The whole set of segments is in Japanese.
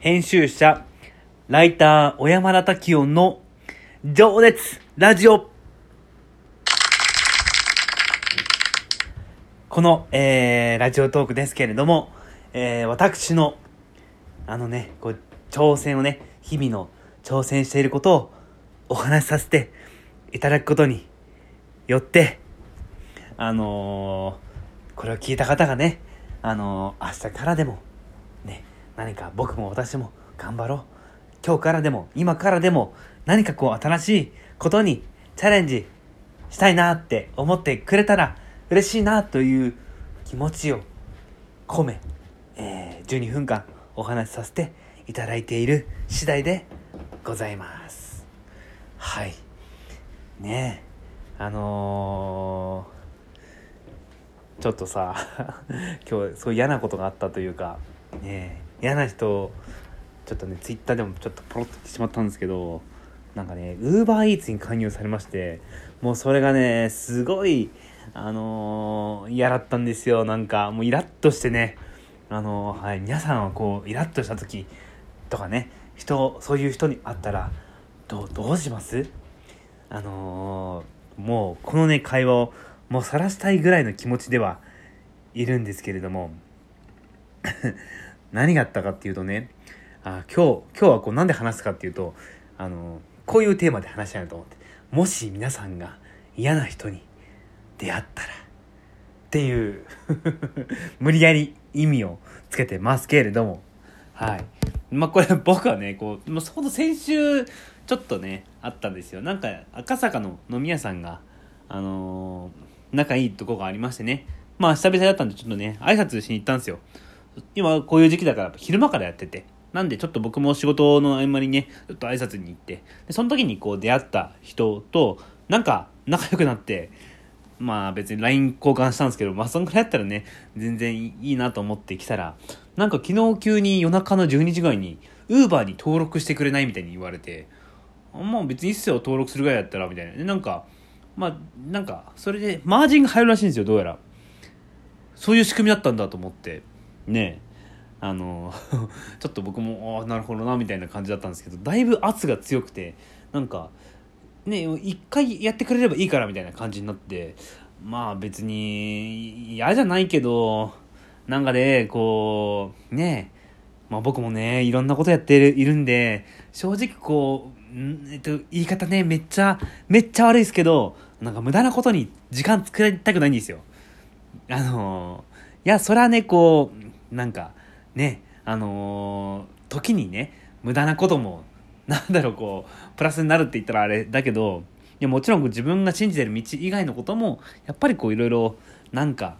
編集者、ライター、小山田滝音の情熱ラジオ。この、えー、ラジオトークですけれども、えー、私の、あのね、こう、挑戦をね、日々の挑戦していることをお話しさせていただくことによって、あのー、これを聞いた方がね、あのー、明日からでも、何か僕も私も頑張ろう。今日からでも、今からでも、何かこう新しいことにチャレンジしたいなって思ってくれたら嬉しいなという気持ちを込め、えー、12分間お話しさせていただいている次第でございます。はい。ねえ、あのー、ちょっとさ、今日そう嫌なことがあったというか、ねえ嫌な人、ちょっとね、ツイッターでもちょっとポロッと言ってしまったんですけど、なんかね、ウーバーイーツに加入されまして、もうそれがね、すごい、あのー、嫌だったんですよ。なんか、もうイラッとしてね、あのー、はい、皆さんはこう、イラッとした時とかね、人、そういう人に会ったら、どう、どうします？あのー、もう、このね、会話を、もう晒したいぐらいの気持ちではいるんですけれども、何があったかっていうとね、あ今日、今日はこうなんで話すかっていうと、あの、こういうテーマで話したいなと思って、もし皆さんが嫌な人に出会ったら、っていう 無理やり意味をつけてますけれども、はい。まあこれ僕はね、こう、もうほんと先週ちょっとね、あったんですよ。なんか赤坂の飲み屋さんが、あのー、仲いいとこがありましてね、まあ久々だったんでちょっとね、挨拶しに行ったんですよ。今こういう時期だから昼間からやってて。なんでちょっと僕も仕事の合間にね、ちょっと挨拶に行って、でその時にこう出会った人と、なんか仲良くなって、まあ別に LINE 交換したんですけど、まあそんくらいやったらね、全然いいなと思ってきたら、なんか昨日急に夜中の12時ぐらいに、Uber に登録してくれないみたいに言われて、まあ別に一世を登録するぐらいやったら、みたいな。で、なんか、まあなんか、それでマージンが入るらしいんですよ、どうやら。そういう仕組みだったんだと思って。ねあの ちょっと僕もああなるほどなみたいな感じだったんですけどだいぶ圧が強くてなんかね一回やってくれればいいからみたいな感じになってまあ別に嫌じゃないけどなんかねこうねまあ僕もねいろんなことやっているんで正直こう、えっと、言い方ねめっちゃめっちゃ悪いですけどなんか無駄なことに時間作りたくないんですよ。あのいやそれはねこうなんかねあのー、時にね無駄なことも なんだろうこうプラスになるって言ったらあれだけどいやもちろん自分が信じてる道以外のこともやっぱりこういろいろなんか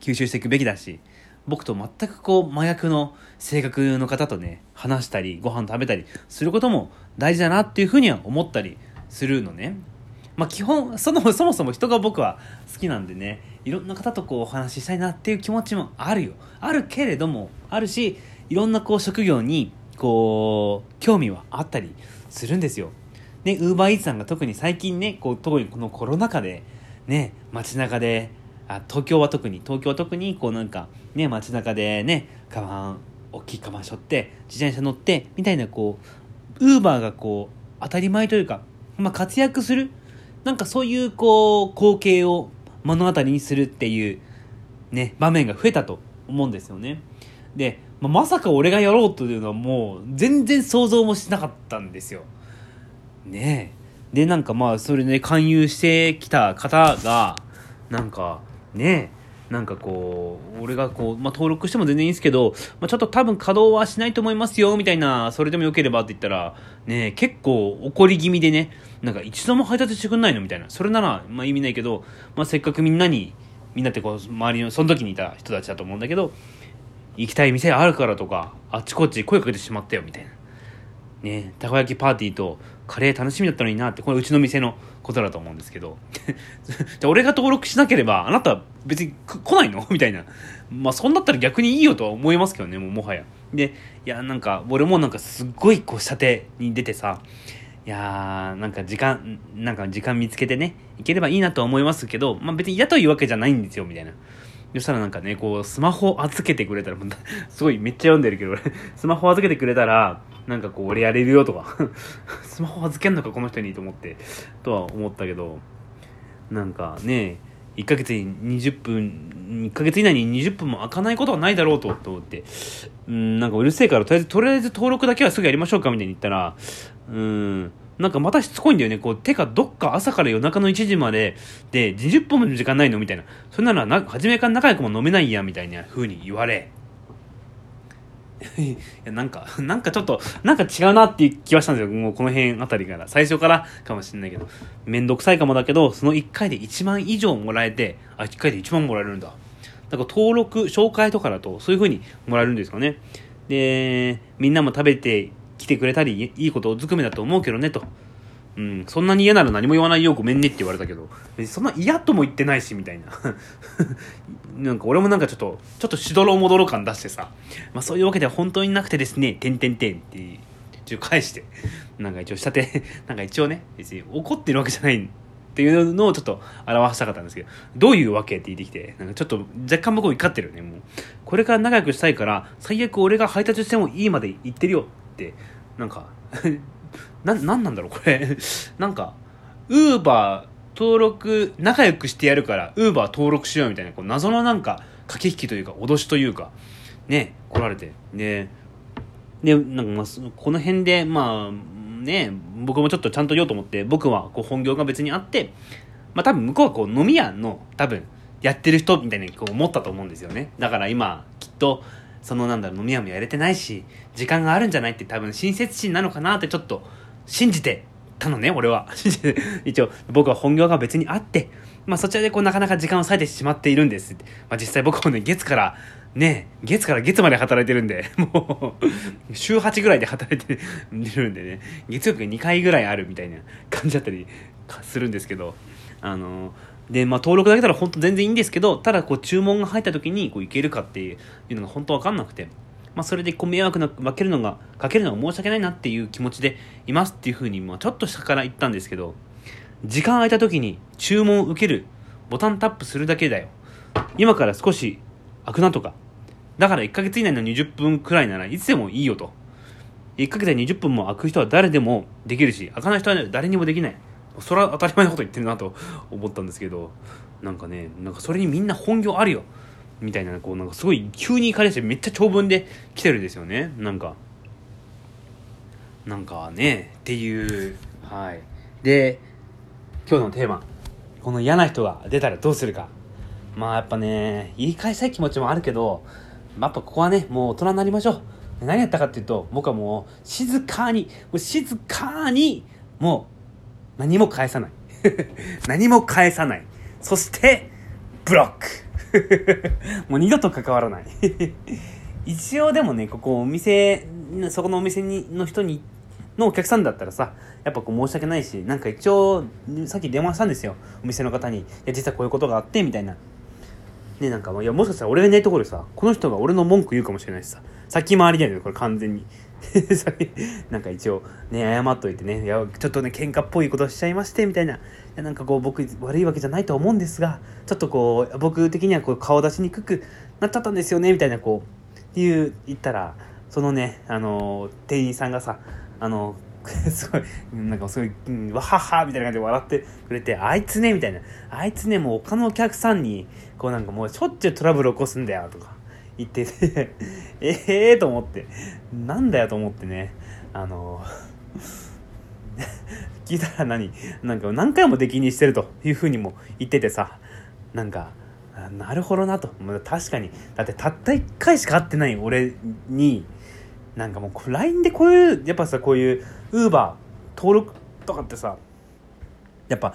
吸収していくべきだし僕と全くこう真逆の性格の方とね話したりご飯食べたりすることも大事だなっていうふうには思ったりするのね。まあ基本その そもそも人が僕は好きなんでねいろんな方とこうお話ししたいなっていう気持ちもあるよ。あるけれどもあるしいろんなこう職業にこう興味はあったりするんですよ。でウーバーイーツさんが特に最近ねこう特にこのコロナ禍でね街中であ東京は特に東京は特にこうなんかね街中でねカバン大きいカバン背負って自転車乗ってみたいなこうウーバーがこう当たり前というか、まあ、活躍するなんかそういうこう光景を目の当たりにするっていうね、場面が増えたと思うんですよね。で、まあ、まさか俺がやろうというのはもう全然想像もしなかったんですよ。ねえ。で、なんかまあそれで勧誘してきた方が、なんかねえなんかこう、俺がこう、まあ、登録しても全然いいんですけど、まあ、ちょっと多分稼働はしないと思いますよ、みたいな、それでもよければって言ったら、ね結構怒り気味でね、なんか一度も配達してくんないのみたいな。それなら、まあ意味ないけど、まあせっかくみんなに、みんなってこう、周りの、その時にいた人たちだと思うんだけど、行きたい店あるからとか、あっちこっち声かけてしまったよ、みたいな。ねたこ焼きパーティーとカレー楽しみだったのになって、これうちの店のことだと思うんですけど。じゃ俺が登録しなければ、あなた別に来ないの？みたいな。まあ、そんだったら逆にいいよとは思いますけどね、もうもはや。で、いや、なんか、俺もなんかすっごいこう、射程に出てさ、いやー、なんか時間、なんか時間見つけてね、いければいいなとは思いますけど、まあ別に嫌というわけじゃないんですよ、みたいな。そしたらなんかね、こう、スマホ預けてくれたら、すごいめっちゃ読んでるけど、俺、スマホ預けてくれたら、なんかこう、俺やれるよとか、スマホ預けんのか、この人にと思って、とは思ったけど、なんかね、1ヶ月に20分、1ヶ月以内に20分も開かないことはないだろうと、と思って、うん、なんかうるせえから、とりあえず、とりあえず登録だけはすぐやりましょうか、みたいに言ったら、うん、なんかまたしつこいんだよね。こう、てか、どっか朝から夜中の1時まで、で、20分も時間ないのみたいな。それならな、初めから仲良くも飲めないや、みたいな風に言われ。いや、なんか、なんかちょっと、なんか違うなっていう気はしたんですよ。もうこの辺あたりから。最初からかもしれないけど。めんどくさいかもだけど、その1回で1万以上もらえて、あ、1回で1万もらえるんだ。なんか登録、紹介とかだと、そういう風にもらえるんですかね。で、みんなも食べててくれたり、いいことずくめだと思うけどね、と。うん、そんなに嫌なら何も言わないよ、ごめんねって言われたけど、そんな嫌とも言ってないし、みたいな。なんか俺もなんかちょっと、ちょっとしどろもどろ感出してさ、まあそういうわけでは本当になくてですね、てんてんてんって一応返して、なんか一応したて、なんか一応ね、別に怒ってるわけじゃないっていうのをちょっと表したかったんですけど、どういうわけって言ってきて、なんかちょっと若干僕怒ってるよね、もう。これから仲良くしたいから、最悪俺が配達してもいいまで言ってるよってなんか な、なんなんだろうこれ なんか、ウーバー登録、仲良くしてやるから、ウーバー登録しようみたいな、こう謎のなんか、駆け引きというか、脅しというか、ね、来られて。で、で、なんかまあ、この辺で、まあ、ね、僕もちょっとちゃんと言おうと思って、僕はこう本業が別にあって、まあ多分向こうはこう飲み屋の、多分、やってる人みたいにこう思ったと思うんですよね。だから今、きっと、そのなんだろう、飲み屋もやれてないし、時間があるんじゃないって多分親切心なのかなってちょっと信じてたのね、俺は。一応、僕は本業が別にあって、まあそちらでこうなかなか時間を割いてしまっているんです。まあ実際僕もね、月から、ね、月から月まで働いてるんで、もう、週8ぐらいで働いてるんでね、月曜日が2回ぐらいあるみたいな感じだったりするんですけど、あので、まあ、登録だけたら本当全然いいんですけど、ただこう注文が入った時にこういけるかっていうのが本当わかんなくて、まあ、それでこう迷惑な分けるのが、かけるのが申し訳ないなっていう気持ちでいますっていうふうに、まあ、ちょっと下から言ったんですけど、時間空いた時に注文を受けるボタンタップするだけだよ。今から少し開くなとか。だから1ヶ月以内の20分くらいならいつでもいいよと。1ヶ月で20分も開く人は誰でもできるし、開かない人は誰にもできない。それは当たり前のこと言ってるなと思ったんですけどなんかねなんかそれにみんな本業あるよ。みたいなこうなんかすごい急に怒りしてめっちゃ長文で来てるんですよね。なんか。なんかねっていう。はい。で今日のテーマ。この嫌な人が出たらどうするか。まあやっぱね言い返したい気持ちもあるけどやっぱここはねもう大人になりましょう。何やったかっていうと僕はもう静かにもう静かにもう何も返さない。何も返さない。そしてブロック。もう二度と関わらない。一応でもねここお店そこのお店にの人にのお客さんだったらさやっぱこう申し訳ないしなんか一応さっき電話したんですよ。お店の方に。いや実はこういうことがあってみたいな。ねなんかいやもしかしたら俺がいないところでさこの人が俺の文句言うかもしれないしさ。先回りだよねこれ完全に。なんか一応ね謝っといてねいやちょっとね喧嘩っぽいことしちゃいましてみたいないやなんかこう僕悪いわけじゃないと思うんですがちょっとこう僕的にはこう顔出しにくくなっちゃったんですよねみたいなこうっていう言ったらそのねあの店員さんがさあの すごい、なんかすごい、うん、わははみたいな感じで笑ってくれて、あいつねみたいな。あいつね、もう他のお客さんに、こうなんかもうしょっちゅうトラブル起こすんだよ、とか。言ってて ええと思って、なんだよと思ってね、あの 聞いたら何？なんか何回も出禁にしてるというふうにも言っててさ、なんか、なるほどなと。確かに。だってたった1回しか会ってない俺に、なんかもう LINE でこういう、やっぱさ、こういう Uber 登録とかってさ、やっぱ、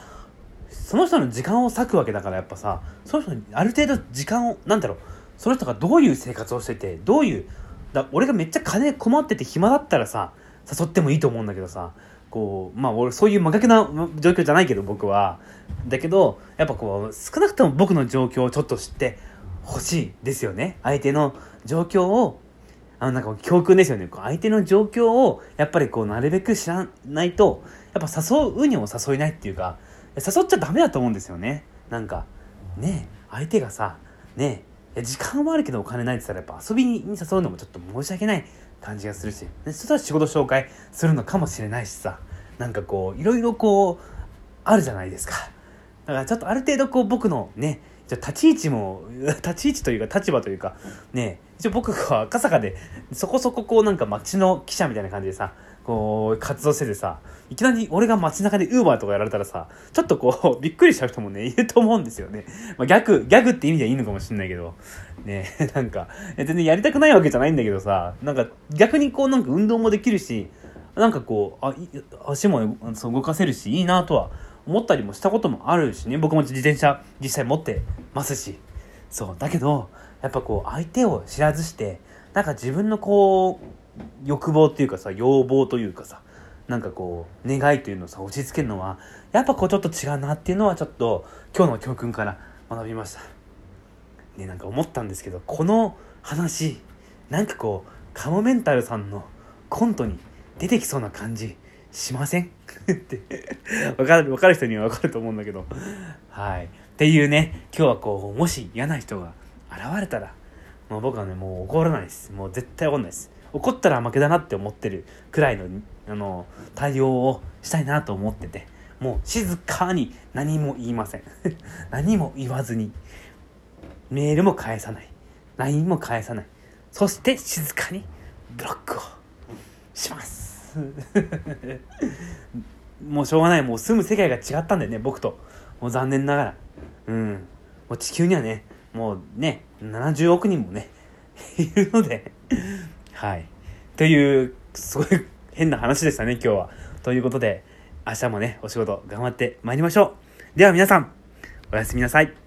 その人の時間を割くわけだからやっぱさ、その人にある程度時間を、なんだろう、その人がどういう生活をしててどういうだ俺がめっちゃ金困ってて暇だったらさ誘ってもいいと思うんだけどさこうまあ俺そういう真逆な状況じゃないけど僕は。だけどやっぱこう少なくとも僕の状況をちょっと知ってほしいですよね。相手の状況をあのなんか教訓ですよね。相手の状況をやっぱりこうなるべく知らないとやっぱ誘うにも誘えないっていうか誘っちゃダメだと思うんですよね。なんかね相手がさね時間はあるけどお金ないって言ったらやっぱ遊びに誘うのもちょっと申し訳ない感じがするし、ね、そしたら仕事紹介するのかもしれないしさ。なんかこういろいろこうあるじゃないですか。だからちょっとある程度こう僕のねじゃ立ち位置も 立ち位置というか立場というかね一応僕は赤坂でそこそここうなんか街の記者みたいな感じでさこう活動しててさいきなり俺が街中でウーバーとかやられたらさちょっとこう びっくりしちゃう人もねいると思うんですよね、まあ、ギャグギャグって意味ではいいのかもしれないけど。ね なんか全然やりたくないわけじゃないんだけどさなんか逆にこうなんか運動もできるしなんかこうあ足も、そう動かせるしいいなとは思ったりもしたこともあるしね。僕も自転車実際持ってますし。そうだけどやっぱこう相手を知らずしてなんか自分のこう欲望っていうかさ要望というかさなんかこう願いというのをさ押し付けるのはやっぱこうちょっと違うなっていうのはちょっと今日の教訓から学びましたねなんか思ったんですけどこの話なんかこうカモメンタルさんのコントに出てきそうな感じしません？ってわかる、わかる人にはわかると思うんだけど。はい。っていうね、今日はこう、もし嫌な人が現れたら、もう僕はね、もう怒らないです。もう絶対怒んないです。怒ったら負けだなって思ってるくらいの、あの、対応をしたいなと思ってて、もう静かに何も言いません。何も言わずに、メールも返さない。LINE も返さない。そして静かにブロックをします。もうしょうがないもう住む世界が違ったんだよね僕ともう残念ながらうんもう地球にはねもうね70億人もね いるのではい。というすごい変な話でしたね今日は。ということで明日もねお仕事頑張ってまいりましょう。では皆さんおやすみなさい。